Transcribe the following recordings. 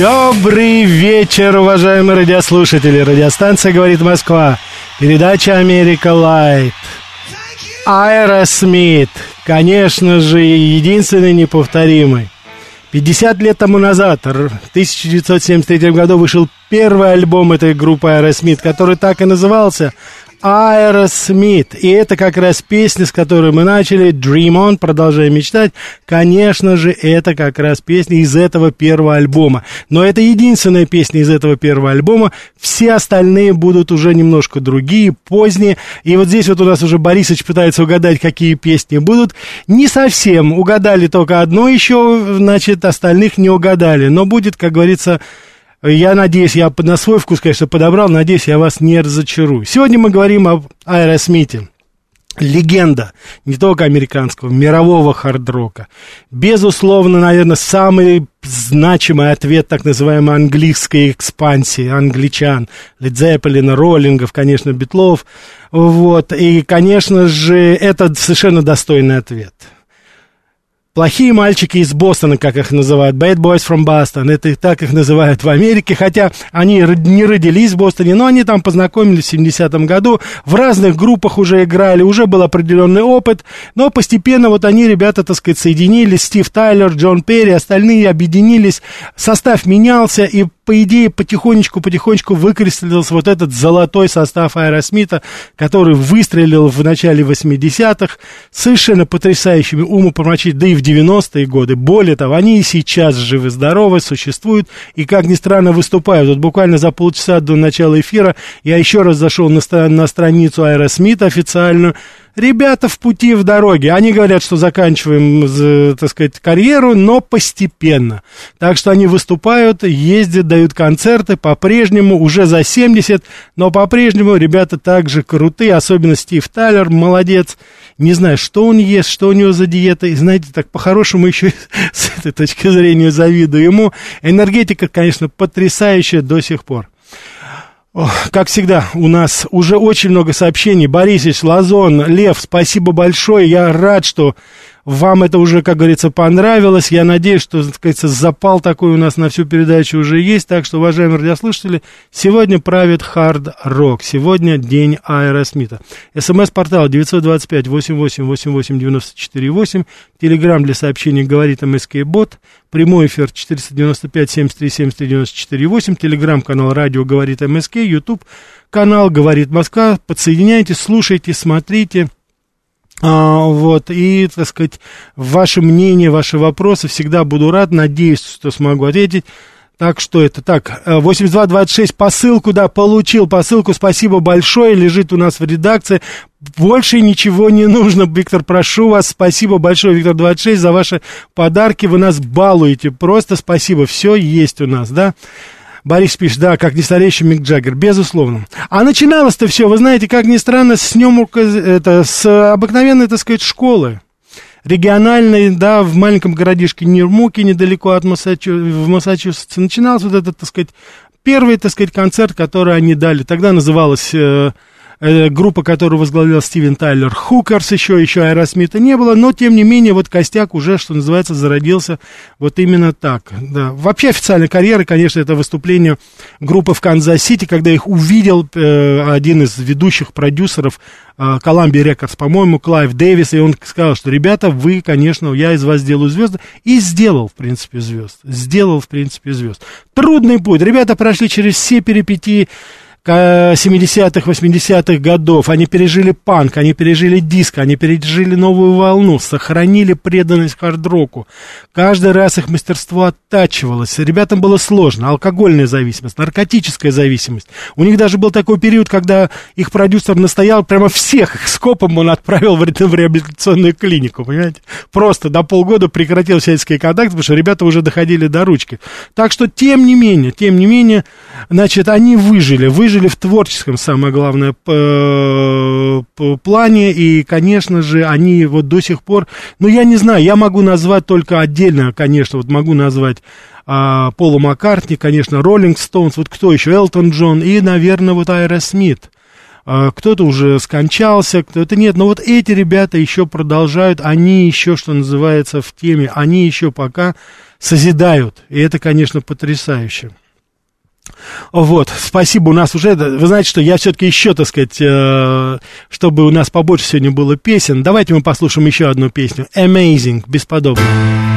Добрый вечер, уважаемые радиослушатели. Радиостанция «Говорит Москва». Передача «Америка Light». Aerosmith. Конечно же, единственный неповторимый. 50 лет тому назад, в 1973 году, вышел первый альбом этой группы Aerosmith, который так и назывался Аэросмит. И это как раз песня, с которой мы начали, Dream On, продолжая мечтать. Конечно же, это как раз песня из этого первого альбома. Но это единственная песня из этого первого альбома. Все остальные будут уже немножко другие, поздние. И вот здесь вот у нас уже Борисович пытается угадать, какие песни будут. Не совсем. Угадали только одно еще, значит, остальных не угадали. Но будет, как говорится, я надеюсь, я на свой вкус, конечно, подобрал, надеюсь, я вас не разочарую. Сегодня мы говорим об Аэросмите. Легенда не только американского, мирового хард-рока. Безусловно, наверное, самый значимый ответ так называемой английской экспансии англичан, Лед Зеппелина, Роллингов, конечно, Битлов. Вот. И, конечно же, это совершенно достойный ответ. Плохие мальчики из Бостона, как их называют, Bad Boys from Boston, это так их называют в Америке, хотя они не родились в Бостоне, но они там познакомились в 70-м году, в разных группах уже играли, уже был определенный опыт, но постепенно вот они, ребята, так сказать, соединились, Стив Тайлер, Джо Перри, остальные объединились, состав менялся, и по идее, потихонечку-потихонечку выкристаллился вот этот золотой состав Аэросмита, который выстрелил в начале 80-х совершенно потрясающими умопомрачить, да и в 90-е годы. Более того, они и сейчас живы-здоровы, существуют, и, как ни странно, выступают. Вот буквально за полчаса до начала эфира я еще раз зашел на, на страницу Аэросмита официальную, ребята в пути, в дороге. Они говорят, что заканчиваем, так сказать, карьеру, но постепенно. Так что они выступают, ездят, дают концерты, по-прежнему, уже за 70, но по-прежнему ребята также крутые, особенно Стив Тайлер, молодец. Не знаю, что он ест, что у него за диета, и знаете, так по-хорошему еще с этой точки зрения завидую ему. Энергетика, конечно, потрясающая до сих пор. Как всегда, у нас уже очень много сообщений. Борисович, Лазон, Лев, спасибо большое. Я рад, что вам это уже, как говорится, понравилось. Я надеюсь, что, так сказать, запал такой у нас на всю передачу уже есть. Так что, уважаемые радиослушатели, сегодня правит хард-рок. Сегодня день Аэросмита. СМС-портал 925-88-88-94-8. Телеграмм для сообщений говорит МСК Бот. Прямой эфир 495-73-73-94-8. Телеграмм-канал радио говорит МСК. Ютуб канал говорит Москва. Подсоединяйтесь, слушайте, смотрите. А, вот, и, так сказать, ваше мнение, ваши вопросы всегда буду рад, надеюсь, что смогу ответить. Так что это так, 8226 посылку, да, получил посылку, спасибо большое, лежит у нас в редакции. Больше ничего не нужно, Виктор, прошу вас, спасибо большое, Виктор 26, за ваши подарки, вы нас балуете, просто спасибо, все есть у нас, да. Борис пишет, да, как не старейший Мик Джаггер, безусловно. А начиналось-то все, вы знаете, как ни странно, с днем, это, с обыкновенной, так сказать, школы. Региональной, да, в маленьком городишке Нипмуке, недалеко от Массачу... в Массачусетсе, начинался вот этот, так сказать, первый, так сказать, концерт, который они дали. Тогда называлось э, Э, группа, которую возглавлял Стивен Тайлер, Hookers еще, еще Аэросмита не было, но, тем не менее, вот костяк уже, что называется, зародился вот именно так, да. Вообще официальная карьера, конечно, это выступление группы в Канзас-Сити, когда их увидел э, один из ведущих продюсеров э, Columbia Records, по-моему, Клайв Дэвис, и он сказал, что, ребята, вы, конечно, я из вас сделаю звезды, и сделал, в принципе, звезд, сделал, в принципе, звезд. Трудный путь, ребята прошли через все перипетии, 70-х, 80-х годов. Они пережили панк, они пережили диско, они пережили новую волну, сохранили преданность хард-року. Каждый раз их мастерство оттачивалось. Ребятам было сложно. Алкогольная зависимость, наркотическая зависимость. У них даже был такой период, когда их продюсер настоял прямо всех их скопом он отправил в, реабилитационную клинику, понимаете? Просто до полгода прекратил всяческие контакты, потому что ребята уже доходили до ручки. Так что, тем не менее, тем не менее, значит, они выжили, выжили выжили в творческом, самое главное, плане, и, конечно же, они вот до сих пор, ну, я не знаю, я могу назвать только отдельно, конечно, вот могу назвать а, Пола Маккартни, конечно, Роллинг Стоунс, вот кто еще, Элтон Джон и, наверное, вот Айра Смит. а, кто-то уже скончался, кто-то нет. Но вот эти ребята еще продолжают, они еще, что называется, в теме, они еще пока созидают. И это, конечно, потрясающе. Вот, спасибо, у нас уже, вы знаете, что я все-таки еще, так сказать, э, чтобы у нас побольше сегодня было песен, давайте мы послушаем еще одну песню, Amazing, бесподобно.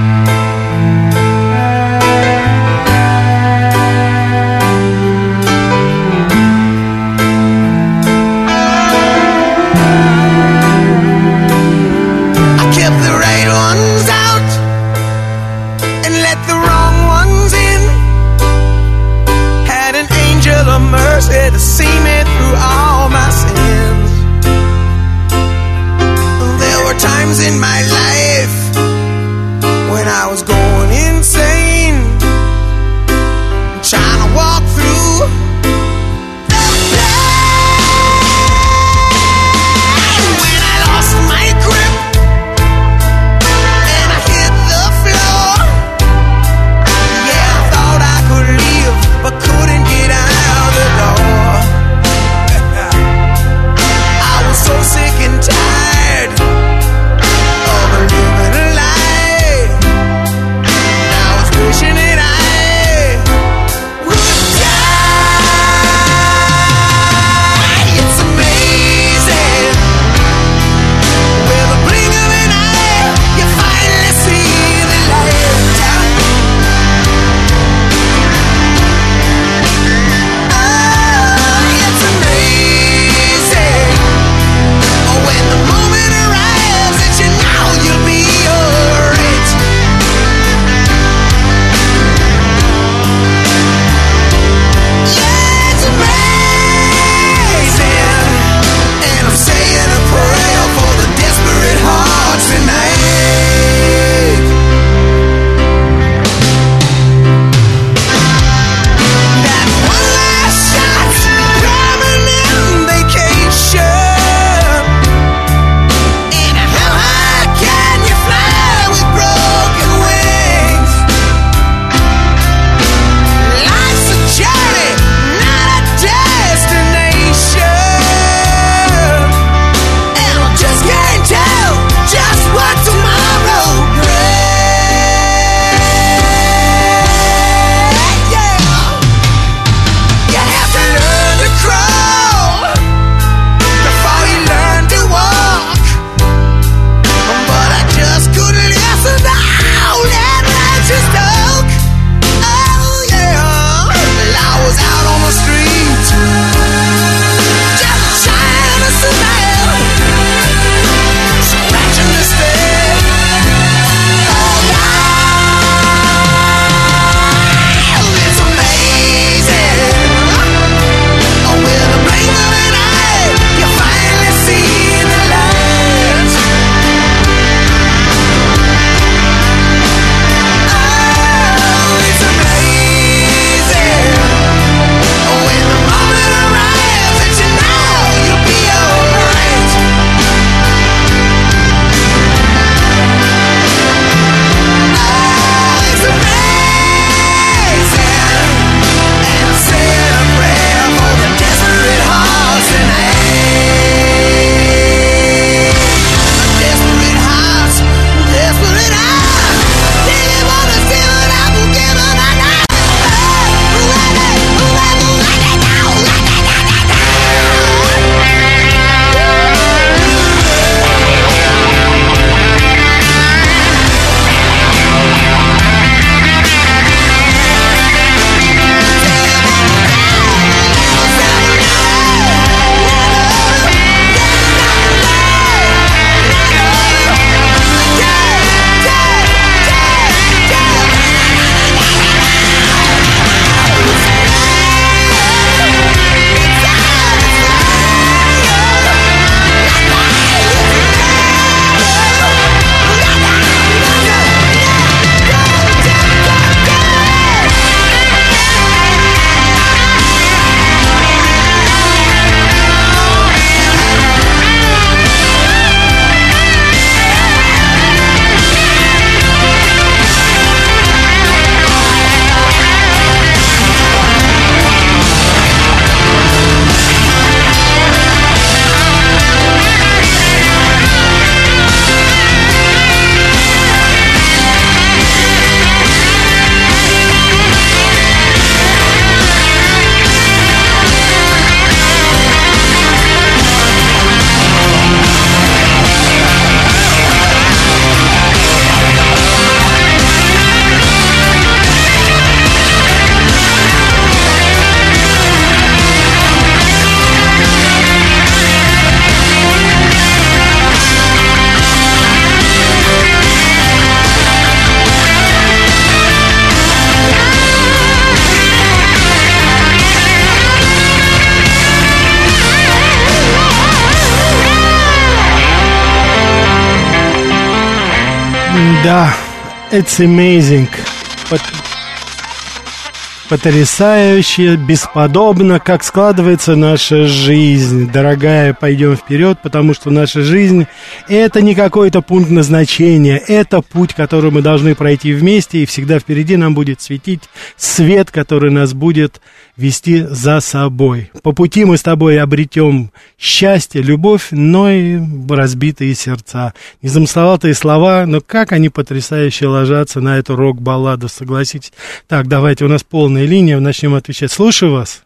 It's amazing. Потрясающе, бесподобно, как складывается наша жизнь. Дорогая, пойдем вперед, потому что наша жизнь – это не какой-то пункт назначения, это путь, который мы должны пройти вместе, и всегда впереди нам будет светить свет, который нас будет вести за собой. По пути мы с тобой обретем счастье, любовь, но и разбитые сердца. Незамысловатые слова, но как они потрясающе ложатся на эту рок-балладу, согласитесь. Так, давайте, у нас полная линия, начнем отвечать. Слушаю вас.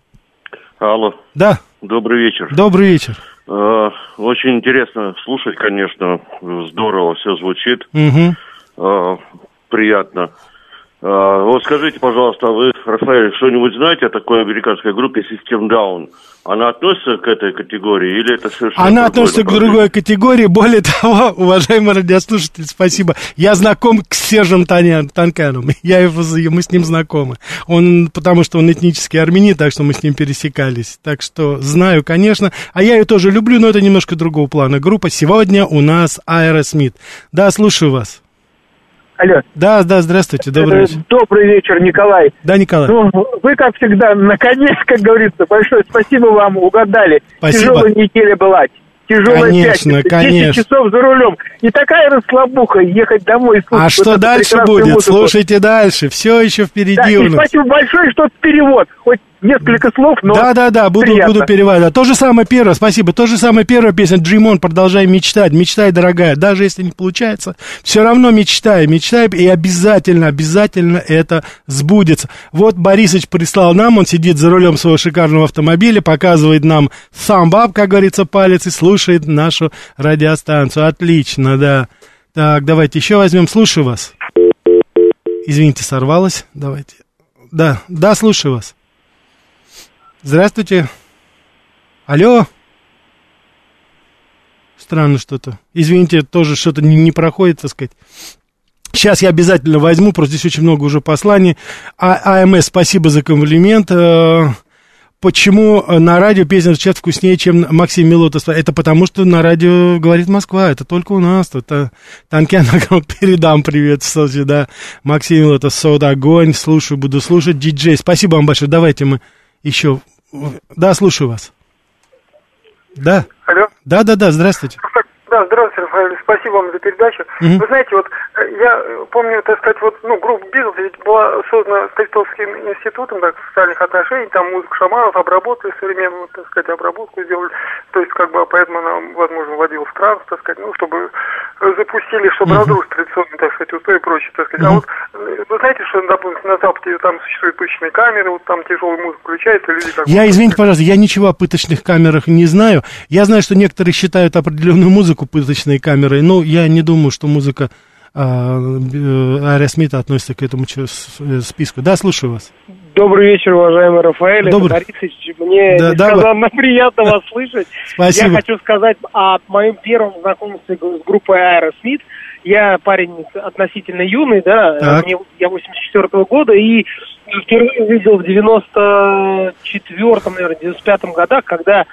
Алло. Да. Добрый вечер. Добрый вечер. Э, очень интересно слушать, конечно, здорово все звучит. Угу. Приятно. А, вот скажите, пожалуйста, вы, Рафаэль, что-нибудь знаете о такой американской группе System Down? Она относится к этой категории или это совершенно Она относится к другой категории. Более того, уважаемый радиослушатель, спасибо. Я знаком с Сержем Танкяном. Я его, мы с ним знакомы. Он, потому что он этнический армянин, так что мы с ним пересекались. Так что знаю, конечно. А я ее тоже люблю, но это немножко другого плана. Группа сегодня у нас Аэросмит. Да, слушаю вас. Алло. Да, да, здравствуйте, добрый вечер. Добрый вечер, Николай. Да, Николай. Ну, вы, как всегда, наконец, как говорится, большое спасибо вам, угадали. Спасибо. Тяжелая неделя была. Тяжелая конечно, пятница. конечно. 10 часов за рулем. И такая расслабуха ехать домой. А слушать что вот дальше будет? Музыку. Слушайте дальше. Все еще впереди да, у и нас. спасибо большое, что перевод. Хоть несколько слов, но Да, да, да, буду, приятно. буду переводить. То же самое первое, спасибо. То же самое первая песня Dream On, продолжай мечтать. Мечтай, дорогая. Даже если не получается, все равно мечтай, мечтай, и обязательно, обязательно это сбудется. Вот Борисович прислал нам, он сидит за рулем своего шикарного автомобиля, показывает нам thumb up, как говорится, палец, и слушает нашу радиостанцию. Отлично, да. Так, давайте еще возьмем. Слушаю вас. Извините, сорвалось. Давайте. Да, да, слушаю вас. Здравствуйте. Алло. Странно что-то. Извините, тоже что-то не, не проходит, так сказать. Сейчас я обязательно возьму, просто здесь очень много уже посланий. А, АМС, спасибо за комплимент. Э, Почему на радио песня звучат вкуснее, чем Максим Милотов? Это потому, что на радио говорит Москва. Это только у нас. Это Танкян передам привет, кстати, да. Максим Милотов, Сода, огонь. Слушаю, буду слушать. Диджей, спасибо вам большое. Давайте мы еще... Да, слушаю вас. Да. Алло. Да, да, да, здравствуйте. Да, здравствуйте, Рафаэль, спасибо вам за передачу. Мгм. Вы знаете, вот э, я помню, так сказать, вот, ну, группа Битлз ведь была создана Столиповским институтом, так, социальных отношений, там музыку шаманов обработали современную, так сказать, обработку сделали, то есть, как бы, поэтому она, возможно, вводила в транс, так сказать, ну, чтобы э, запустили, чтобы Мгм. разрушить традиционные, так сказать, устои и прочее, так сказать. А Мгм. вот, э, вы знаете, что, допустим, на Западе там существуют пыточные камеры, вот там тяжелую музыку включают, и люди как Я, извините, пожалуйста, я ничего о пыточных камерах не знаю. Я знаю, что некоторые считают определенную музыку пыточной камерой, но я не думаю, что музыка а, э, Аэросмита относится к этому э, списку. Да, слушаю вас. Добрый вечер, уважаемый Рафаэль. Добрый. Это Борисович. Мне Да, да, несказанно приятно вас слышать. Спасибо. Я хочу сказать о моем первом знакомстве с группой Аэросмит. Я парень относительно юный, да, Так. мне, я 84 года, и впервые увидел в 94-м, наверное, 95-м годах, когда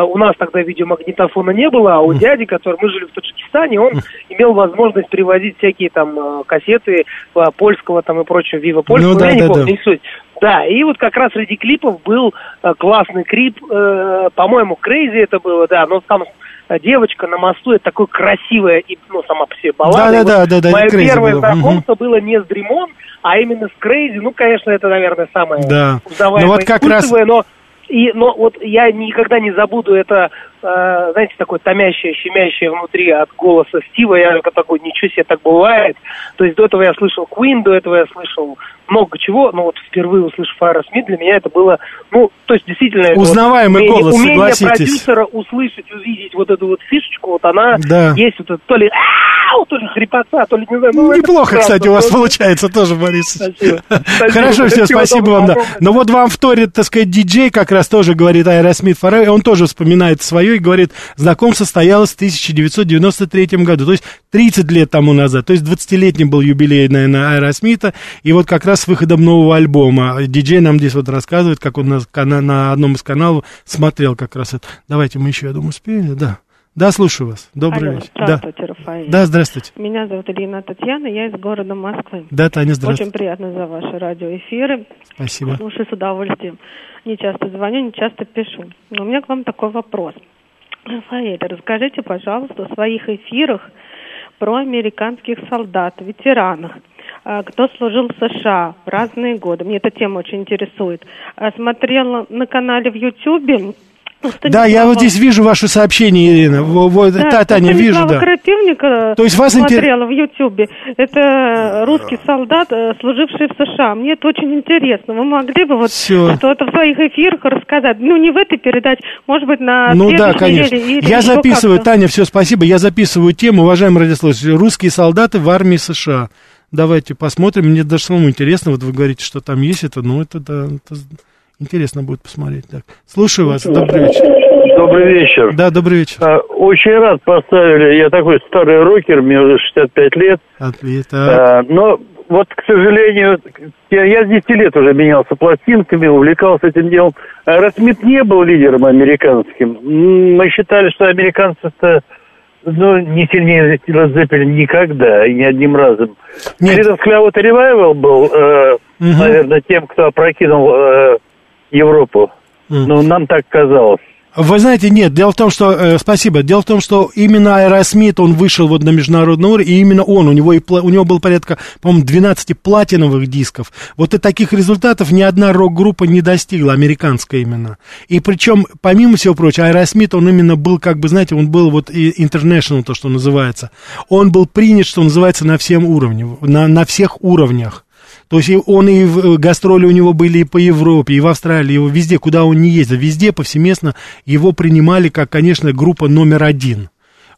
у нас тогда видеомагнитофона не было, а у дяди, который мы жили в Таджикистане, он имел возможность привозить всякие там э, кассеты э, польского там и прочего, Viva польского, Ну да, я не да, помню, да. не суть. Да, и вот как раз среди клипов был классный клип, э, по-моему, Crazy это было, да, но там девочка на мосту, это такое красивое, и, ну, сама по себе баллада. Да, да, да, да, Мое Crazy первое было, знакомство было не с Dream On, а именно с Crazy. Ну, конечно, это, наверное, самое Да. узнаваемое, Ну, вот как раз- но и, но вот я никогда не забуду это, знаете, такое томящее, щемящее внутри от голоса Стива. Я такой, ничего себе, так бывает. То есть до этого я слышал Queen, до этого я слышал много чего, но вот впервые услышав Аэросмит, для меня это было, ну, то есть действительно... это вот Узнаваемый умение- голос, умение продюсера услышать, увидеть вот эту вот фишечку, вот она Да. есть вот это то ли «Ау», то ли хрипотца, то ли не знаю. ну, это Неплохо, прекрасно. кстати, у вас получается тоже, Борис. Спасибо. Хорошо, все, спасибо вам, да. Но вот вам вторит, так сказать, диджей как раз тоже говорит Aerosmith forever, он тоже вспоминает свое и говорит, знакомство состоялось в 1993 году, то есть 30 лет тому назад, то есть 20-летний был юбилей, наверное, Аэросмита, и вот как раз с выходом нового альбома. Диджей нам здесь вот рассказывает, как он на, на одном из каналов смотрел как раз это. Давайте мы еще, я думаю, успели, да. Да, слушаю вас. Добрый Алло, вечер. Здравствуйте, да. Рафаэль. Да, здравствуйте. Меня зовут Ирина Татьяна, я из города Москвы. Да, Таня, здравствуйте. Очень приятно за ваши радиоэфиры. Спасибо. Слушаю с удовольствием. Не часто звоню, не часто пишу. Но у меня к вам такой вопрос. Рафаэль, расскажите, пожалуйста, в своих эфирах про американских солдат, ветеранов, а, кто служил в США в разные годы. Мне эта тема очень интересует. А, Смотрела на канале в Ютьюбе Да, я вот здесь вижу ваше сообщение, Ирина. Во- Вот, та, Таня, вижу, да. Крапивника То есть вас интер- смотрела в Ютьюбе. Это русский солдат, э, служивший в США. Мне это очень интересно. Вы могли бы вот что-то в своих эфирах рассказать? Ну, не в этой передаче, может быть, на Ну да, конечно. неделе Я записываю. Таня, все, спасибо. Я записываю тему, уважаемые радиослушатели. Русские солдаты в армии США. Давайте посмотрим. Мне даже самому интересно. Вот вы говорите, что там есть это. Ну, это, да, это интересно будет посмотреть. Так. Слушаю вас. Добрый вечер. Добрый вечер. Да, добрый вечер. А, Очень рад поставили. Я такой старый рокер, мне уже 65 лет. Ответ. А, Но вот, к сожалению, я, я с 10 лет уже менялся пластинками, увлекался этим делом. Аэросмит не был лидером американским. Мы считали, что американцы-то ну, не сильнее Zeppelin никогда и ни одним разом. Нет. Creedence Clearwater Revival был, э, Мгм. наверное, тем, кто опрокинул э, Европу. Мгм. Ну, нам так казалось. Вы знаете, нет, дело в том, что, э, спасибо, дело в том, что именно Аэросмит, он вышел вот на международный уровень, и именно он, у него, и, у него было порядка, по-моему, 12 платиновых дисков. Вот и таких результатов ни одна рок-группа не достигла, американская именно. И причем, помимо всего прочего, Аэросмит, он именно был, как бы, знаете, он был вот international, то, что называется. Он был принят, что называется, на всем уровнях, на, на всех уровнях. То есть он и в- гастроли у него были и по Европе, и в Австралии, его везде, куда он не ездил, везде повсеместно его принимали как, конечно, группа номер один.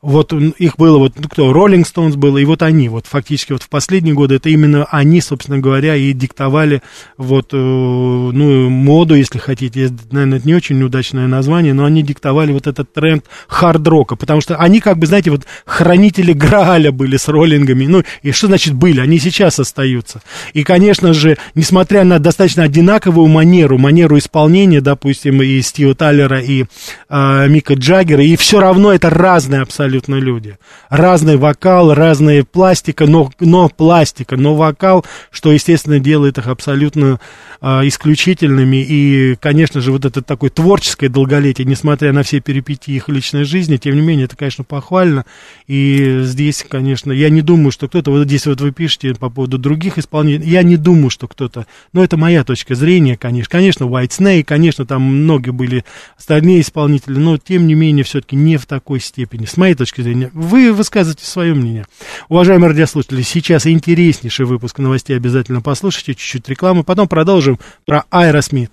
Вот их было вот, ну, кто, Rolling Stones было, и вот они, вот фактически вот в последние годы, это именно они, собственно говоря, и диктовали вот, э, ну, моду, если хотите, наверное, это не очень удачное название, но они диктовали вот этот тренд хард-рока, потому что они, как бы, знаете, вот хранители Грааля были с роллингами, ну, и что значит были, они сейчас остаются. И, конечно же, несмотря на достаточно одинаковую манеру, манеру исполнения, допустим, и Стива Таллера, и э, Мика Джаггера, и все равно это разные абсолютно люди. Разный вокал, разная пластика, но, но пластика, но вокал, что, естественно, делает их абсолютно э, исключительными. И, конечно же, вот это такое творческое долголетие, несмотря на все перипетии их личной жизни, тем не менее, это, конечно, похвально. И здесь, конечно, я не думаю, что кто-то, вот здесь вот вы пишете по поводу других исполнителей, я не думаю, что кто-то, но это моя точка зрения, конечно. Конечно, White Snake, конечно, там многие были остальные исполнители, но, тем не менее, все-таки не в такой степени. С моей точки зрения, вы высказываете свое мнение. Уважаемые радиослушатели, сейчас интереснейший выпуск новостей обязательно послушайте, чуть-чуть рекламы, потом продолжим про Аэросмит.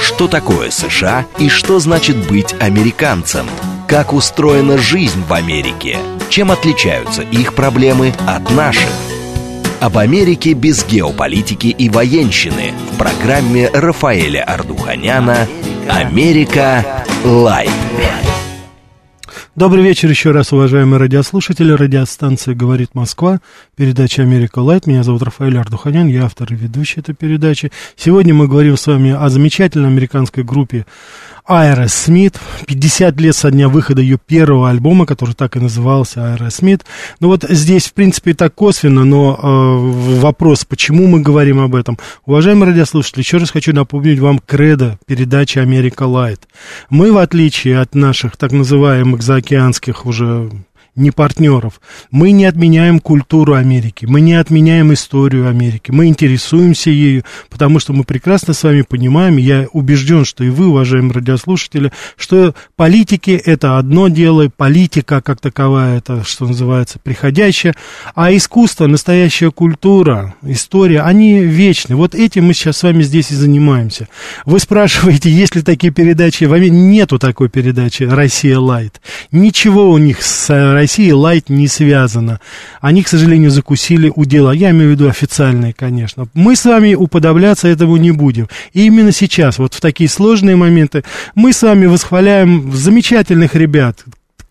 Что такое США и что значит быть американцем? Как устроена жизнь в Америке? Чем отличаются их проблемы от наших? Об Америке без геополитики и военщины в программе Рафаэля Ардуханяна «Америка. Light». Добрый вечер еще раз, уважаемые радиослушатели. Радиостанция «Говорит Москва», передача «Америка Light». Меня зовут Рафаэль Ардуханян, я автор и ведущий этой передачи. Сегодня мы говорим с вами о замечательной американской группе Aerosmith. 50 лет со дня выхода ее первого альбома, который так и назывался Aerosmith. Ну вот здесь, в принципе, так косвенно, но э, вопрос, почему мы говорим об этом. Уважаемые радиослушатели, еще раз хочу напомнить вам кредо передачи «Америка Light». Мы, в отличие от наших так называемых заокеанских уже не партнеров. Мы не отменяем культуру Америки, мы не отменяем историю Америки, мы интересуемся ею, потому что мы прекрасно с вами понимаем, я убежден, что и вы, уважаемые радиослушатели, что политики это одно дело, политика как таковая, это, что называется, приходящая, а искусство, настоящая культура, история, они вечны. Вот этим мы сейчас с вами здесь и занимаемся. Вы спрашиваете, есть ли такие передачи в Америке? Нету такой передачи «Россия Light». Ничего у них с Россией Light не связано. Они, к сожалению, закусили удила. Я имею в виду официальные, конечно. Мы с вами уподобляться этому не будем. И именно сейчас, вот в такие сложные моменты, мы с вами восхваляем замечательных ребят,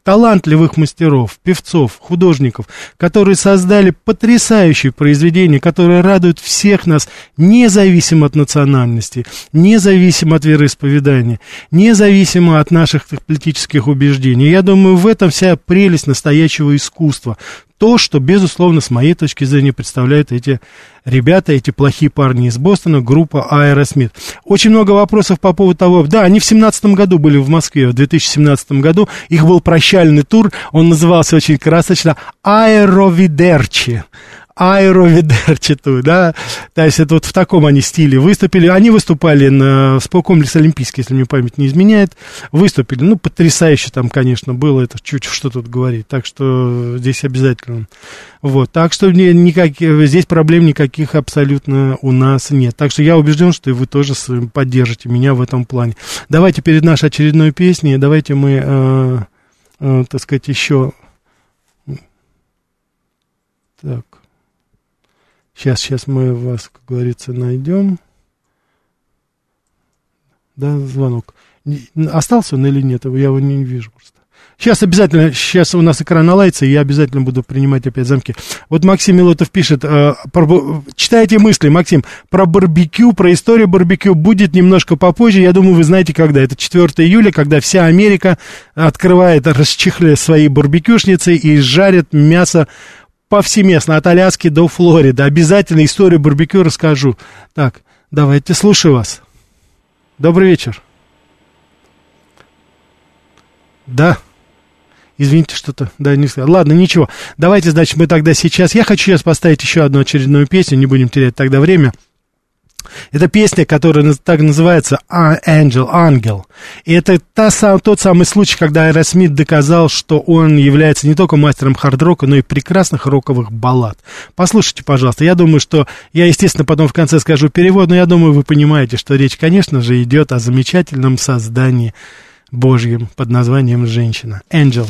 талантливых мастеров, певцов, художников, которые создали потрясающие произведения, которые радуют всех нас, независимо от национальности, независимо от вероисповедания, независимо от наших политических убеждений. Я думаю, в этом вся прелесть настоящего искусства то, что, безусловно, с моей точки зрения, представляют эти ребята, эти плохие парни из Бостона, группа Аэросмит. Очень много вопросов по поводу того, да, они в 2017 году были в Москве, в 2017 году, их был прощальный тур, он назывался очень красочно «Аэровидерчи», аэровидерчатую, да, то есть это вот в таком они стиле выступили. Они выступали на спорткомплексе Олимпийский, если мне память не изменяет, выступили, ну, потрясающе там, конечно, было, это чуть что тут говорить, так что здесь обязательно. Вот, так что никак, здесь проблем никаких абсолютно у нас нет. Так что я убежден, что и вы тоже поддержите меня в этом плане. Давайте перед нашей очередной песней, давайте мы, э, э, так сказать, еще... Так. Сейчас, сейчас мы вас, как говорится, найдем. Да, звонок. Остался он или нет? Я его не вижу просто. Сейчас обязательно, сейчас у нас экран наладится, и я обязательно буду принимать опять замки. Вот Максим Милотов пишет, э, про, читайте мысли, Максим, про барбекю, про историю барбекю будет немножко попозже, я думаю, вы знаете когда. Это 4 июля, когда вся Америка открывает, расчехля свои барбекюшницы и жарит мясо повсеместно, от Аляски до Флориды. Обязательно историю барбекю расскажу. Так, давайте, слушаю вас. Добрый вечер. Да. Извините, что-то, да, не сказал. Ладно, ничего. Давайте, значит, мы тогда сейчас... Я хочу сейчас поставить еще одну очередную песню, не будем терять тогда время. Это песня, которая так называется «Angel», «Ангел». И это та, тот самый случай, когда Аэросмит доказал, что он является не только мастером хард-рока, но и прекрасных роковых баллад. Послушайте, пожалуйста. Я думаю, что... Я, естественно, потом в конце скажу перевод, но я думаю, вы понимаете, что речь, конечно же, идет о замечательном создании Божьем под названием «Женщина». «Angel».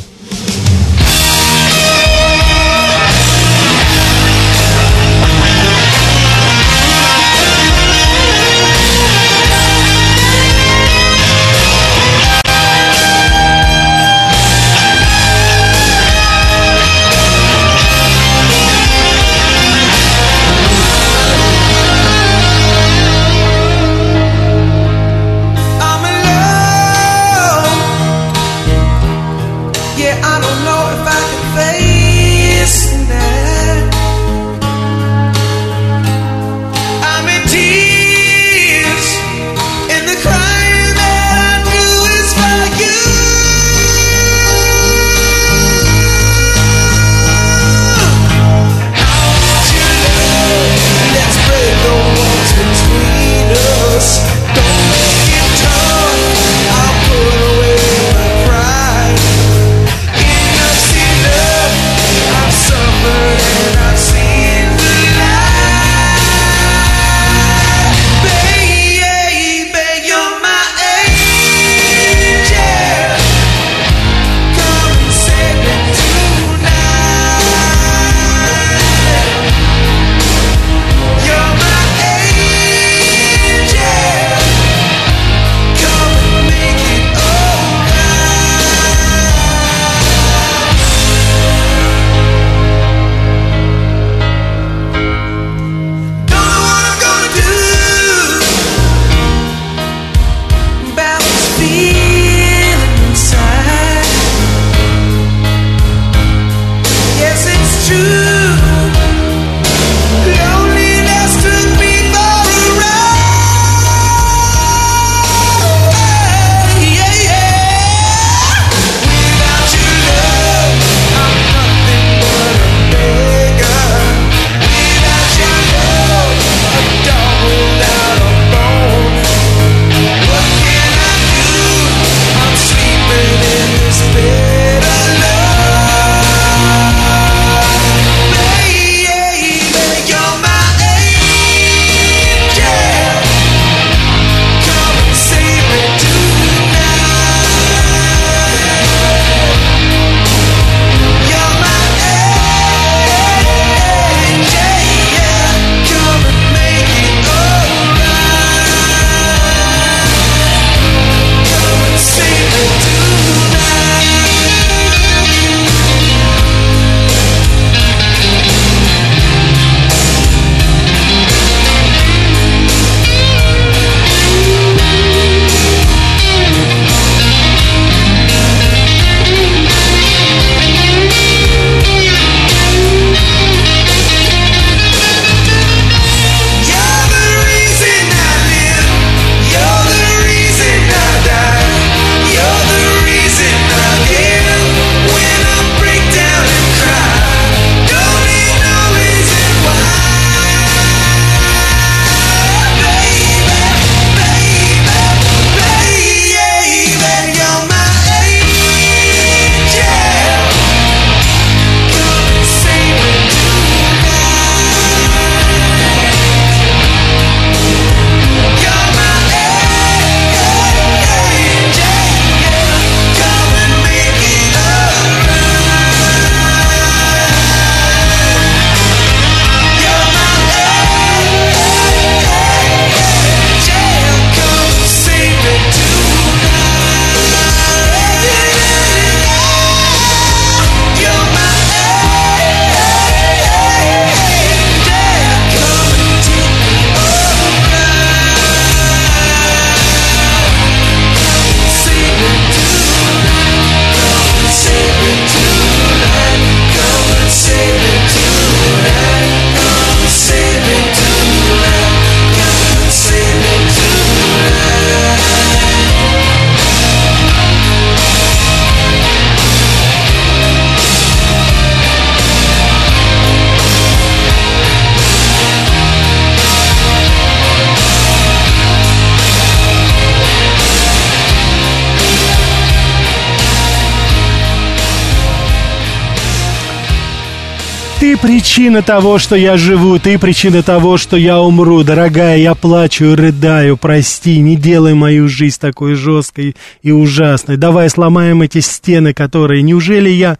Причина того, что я живу, ты причина того, что я умру. Дорогая, я плачу и рыдаю, прости, не делай мою жизнь такой жесткой и ужасной. Давай сломаем эти стены, которые... Неужели я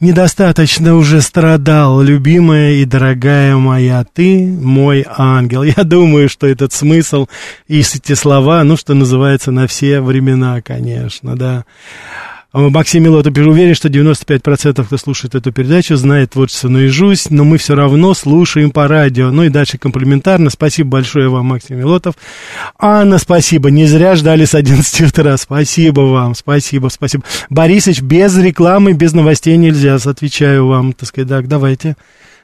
недостаточно уже страдал, любимая и дорогая моя? Ты мой ангел. Я думаю, что этот смысл и эти слова, ну, что называется, на все времена, конечно, да. Максим Милотов уверен, что 95% кто слушает эту передачу, знает творчество наизусть, но мы все равно слушаем по радио. Ну и дальше комплиментарно. Спасибо большое вам, Максим Милотов. Анна, спасибо. Не зря ждали с 11 утра. Спасибо вам, спасибо, спасибо. Борисович, без рекламы, без новостей нельзя. Отвечаю вам, так сказать, так, давайте.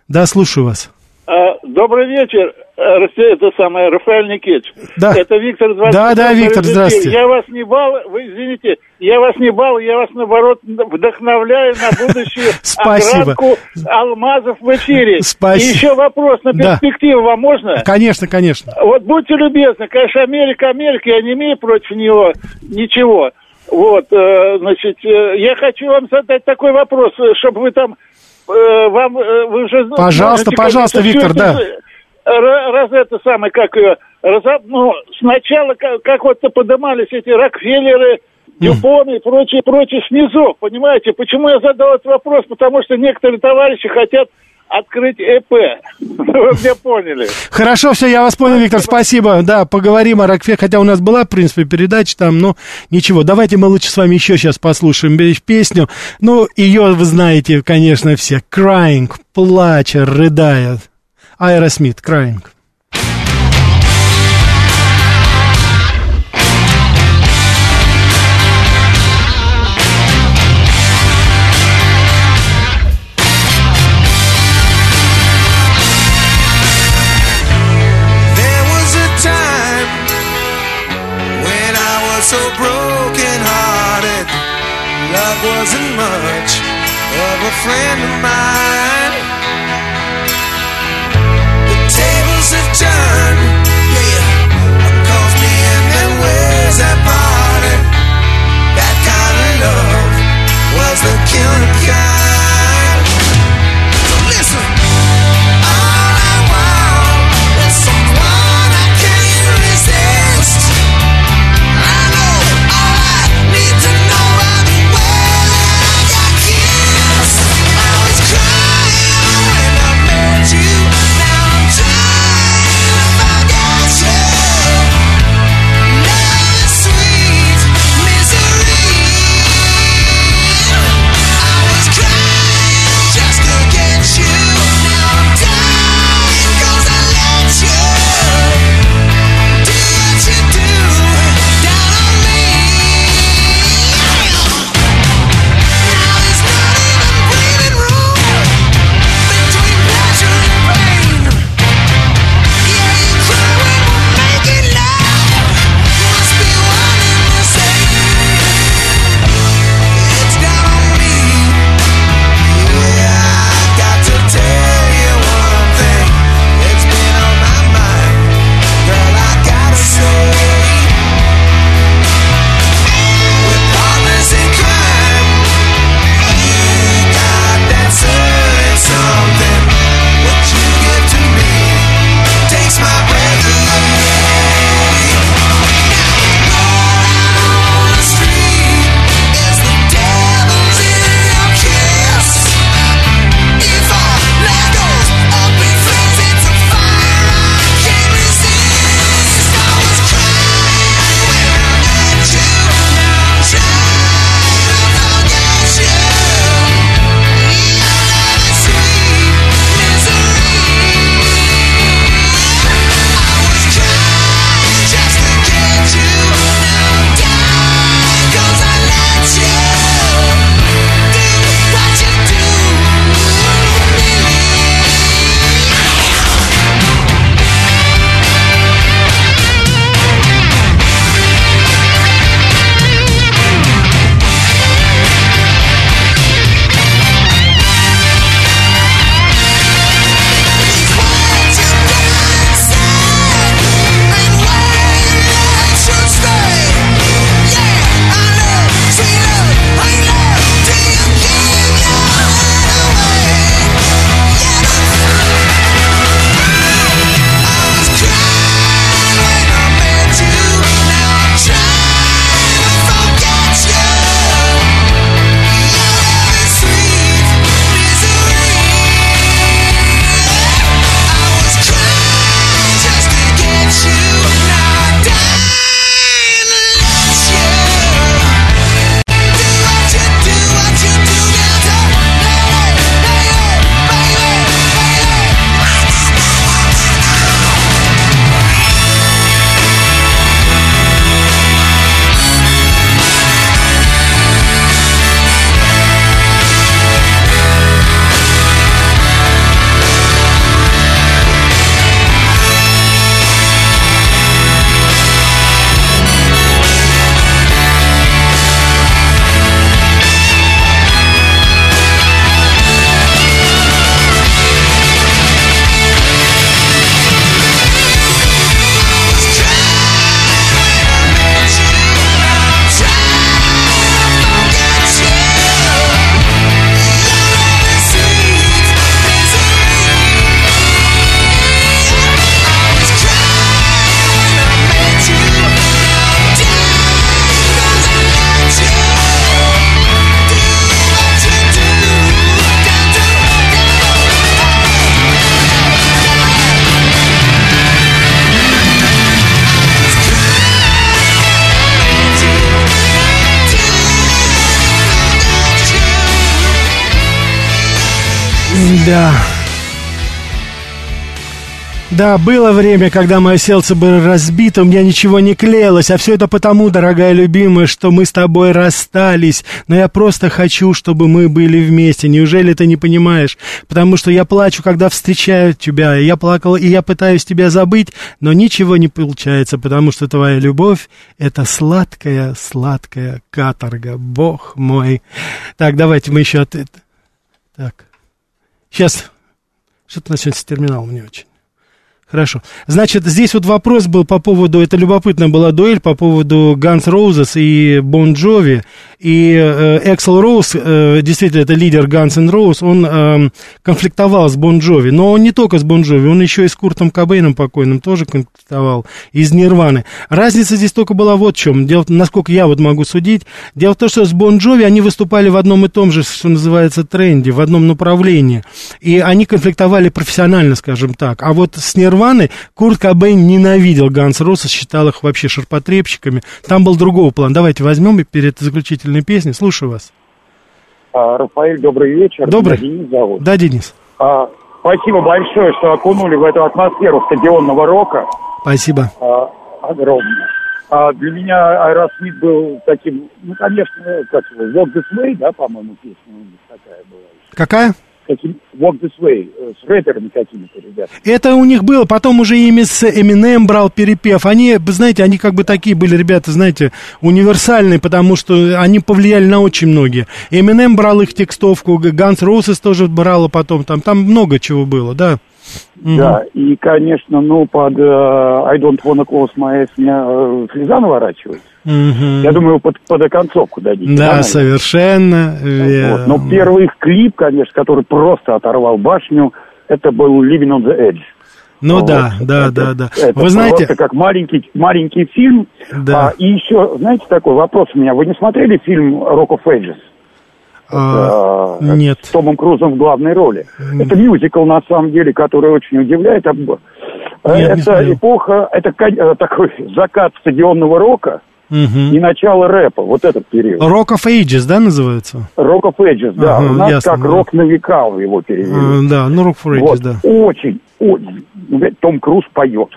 Да, слушаю вас. А, добрый вечер. Э, это самое, Рафаэль Никитич. Да. Это Виктор Да, да, Виктор, здравствуйте. Я вас не бал, вы извините, я вас не бал, я вас, наоборот, вдохновляю на будущую Спасибо. алмазов в эфире. Спасибо. И еще вопрос на перспективу вам можно? Конечно, конечно. Вот будьте любезны, конечно, Америка, Америка, я не имею против него ничего. Вот, э, значит, э, я хочу вам задать такой вопрос, чтобы вы там, вам, вы уже... Пожалуйста, можете, пожалуйста, Виктор, да раз это самое, как ее, раз, ну, сначала как, как вот поднимались эти Рокфеллеры, Дюпоны и прочее, прочее снизу, понимаете? Почему я задал этот вопрос? Потому что некоторые товарищи хотят открыть ЭП. Вы меня поняли. Хорошо, все, я вас понял, Виктор, спасибо. Да, поговорим о Рокфе, хотя у нас была, в принципе, передача там, но ничего. Давайте мы лучше с вами еще сейчас послушаем песню. Ну, ее вы знаете, конечно, все. Crying, плача, рыдая. Aerosmith, Crying. Да. Да, было время, когда мое сердце было разбито, у меня ничего не клеилось, а все это потому, дорогая любимая, что мы с тобой расстались. Но я просто хочу, чтобы мы были вместе. Неужели ты не понимаешь? Потому что я плачу, когда встречаю тебя. Я плакал, и я пытаюсь тебя забыть, но ничего не получается, потому что твоя любовь — это сладкая, сладкая каторга. Бог мой. Так, давайте мы еще от... Так. Сейчас. Что-то сегодня с терминалом не очень. Хорошо. Значит, здесь вот вопрос был по поводу, это любопытная была дуэль по поводу Guns Roses и Bon Jovi. И Эксел Роуз, э, действительно, это лидер Guns N' Roses, он э, конфликтовал с Bon Jovi. Но он не только с Bon Jovi, он еще и с Куртом Кобейном покойным тоже конфликтовал, из Нирваны. Разница здесь только была вот в чем. Дело, насколько я вот могу судить. Дело в том, что с Bon Jovi они выступали в одном и том же, что называется, тренде, в одном направлении. И они конфликтовали профессионально, скажем так. А вот с Нирваны Курт Кобейн ненавидел Ганс Росса, считал их вообще ширпотребщиками. Там был другого плана. Давайте возьмем и перед заключительной песней. Слушаю вас. А, Рафаэль, добрый вечер. Добрый. Меня Денис зовут. Да, Денис. А, спасибо большое, что окунули в эту атмосферу стадионного рока. Спасибо. А, огромное. А для меня Аэросмит был таким, ну, конечно, как его, Walk This Way, да, по-моему, песня у них такая была. Какая? Walk This Way, э, с рэперами какими-то, ребята. Это у них было, потом уже ими с Eminem брал перепев. Они, знаете, они как бы такие были, ребята, знаете, универсальные, потому что они повлияли на очень многие. Eminem брал их текстовку, Guns Roses тоже брала потом, там, там много чего было, да. Да, и, конечно, ну, под э, I don't wanna close my eyes меня э, слеза наворачивается. Мгм. Я думаю, под, под оконцовку дадите. Да, наверное? совершенно верно. Вот. Но первый их клип, конечно, который просто оторвал башню, это был Living on the Edge. Ну Вот. да, да, да, да. Это Вы знаете, просто как маленький, маленький фильм. Да. А, и еще, знаете, такой вопрос у меня. Вы не смотрели фильм Rock of Ages? А, Э, нет. С Томом Крузом в главной роли. Это мюзикл, на самом деле, который очень удивляет. Об- Нет, не это эпоха, это э, такой закат стадионного рока Мгм. и начало рэпа. Вот этот период. Rock of Ages, да, называется? Rock of Ages, да. Ага, У нас ясно, как да. рок на века его перевели. Э, Да, ну Rock for Ages, Вот, да. очень, очень. Том Круз поет.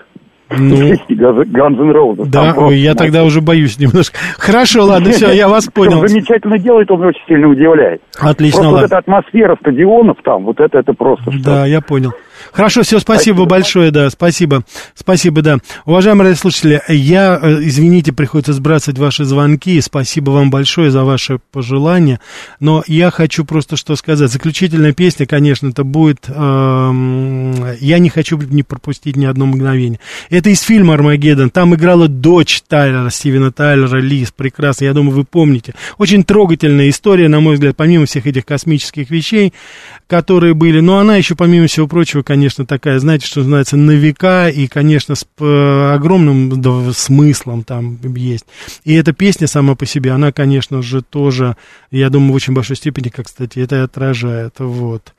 Ну, Guns N' Roses. да, ой, я тогда уже боюсь немножко. Хорошо, ладно, все, я вас понял. замечательно делает, он очень сильно удивляет. Отлично, Просто вот эта атмосфера стадионов там, вот это, это просто что Да, я понял. Хорошо, все, спасибо, большое, да, спасибо. Спасибо, да. Уважаемые радиослушатели, я, э, извините, приходится сбрасывать ваши звонки. Спасибо вам большое за ваши пожелания. Но я хочу просто что сказать. Заключительная песня, конечно, это будет... эм, я не хочу не пропустить ни одно мгновение. Это из фильма «Армагеддон». Там играла дочь Тайлера, Стивена Тайлера, Лиз. Прекрасно, я думаю, вы помните. Очень трогательная история, на мой взгляд, помимо всех этих космических вещей, которые были. Но она еще, помимо всего прочего, конечно, такая, знаете, что называется, на века, и, конечно, с э, огромным да, смыслом там есть. И эта песня сама по себе, она, конечно же, тоже, я думаю, в очень большой степени, как, кстати, это и отражает. Вот.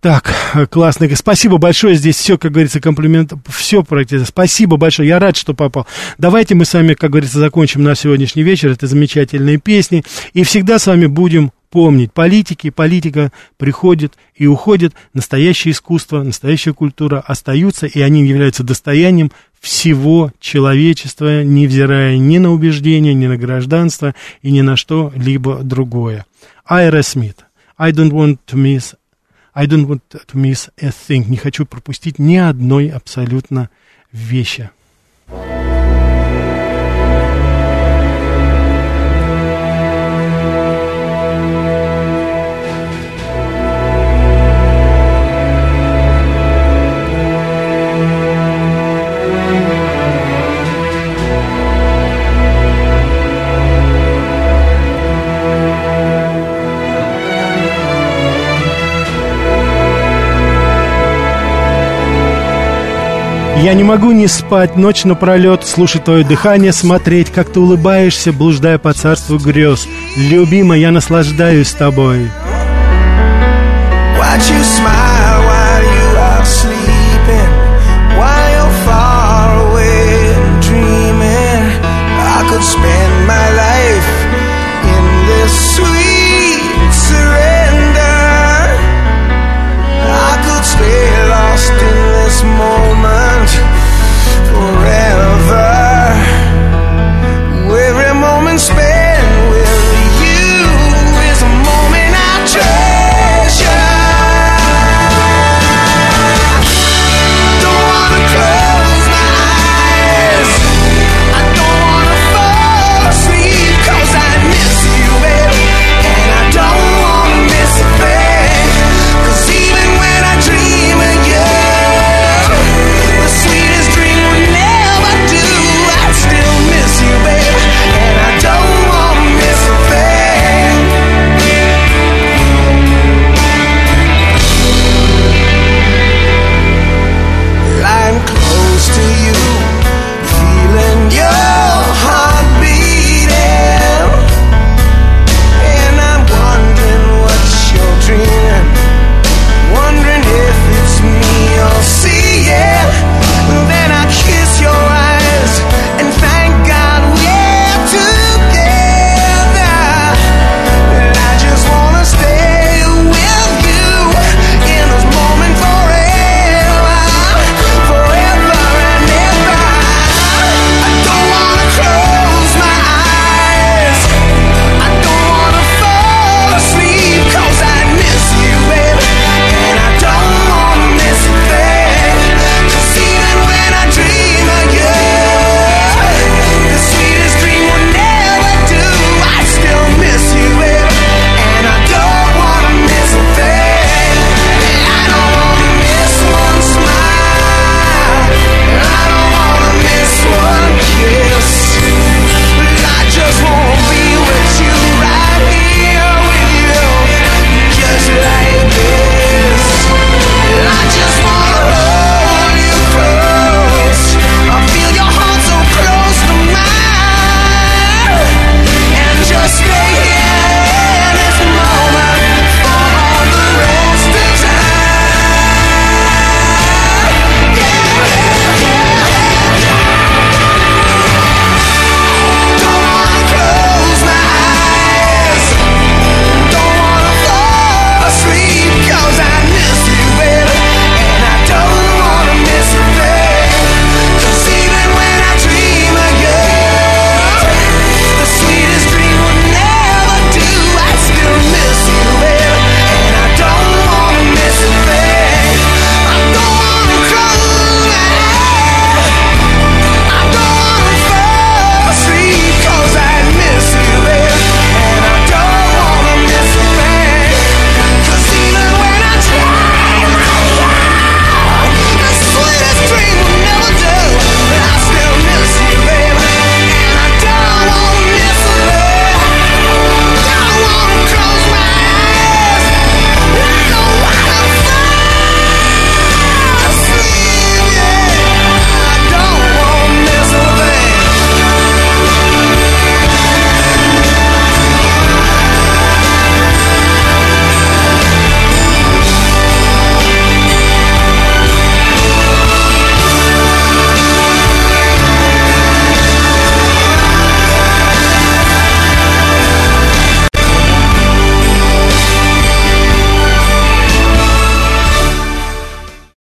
Так, классно. Спасибо большое. Здесь все, как говорится, комплимент. Все практически. Спасибо большое. Я рад, что попал. Давайте мы с вами, как говорится, закончим наш сегодняшний вечер. Это замечательные песни. И всегда с вами будем помнить. Политики, политика приходит и уходит. Настоящее искусство, настоящая культура остаются, и они являются достоянием всего человечества, невзирая ни на убеждения, ни на гражданство и ни на что-либо другое. Айра Смит. I don't want to miss I don't want to miss a thing. Не хочу пропустить ни одной абсолютно вещи. Я не могу не спать ночь напролет, слушать твое дыхание, смотреть, как ты улыбаешься, блуждая по царству грез. Любимая, я наслаждаюсь тобой. Watch you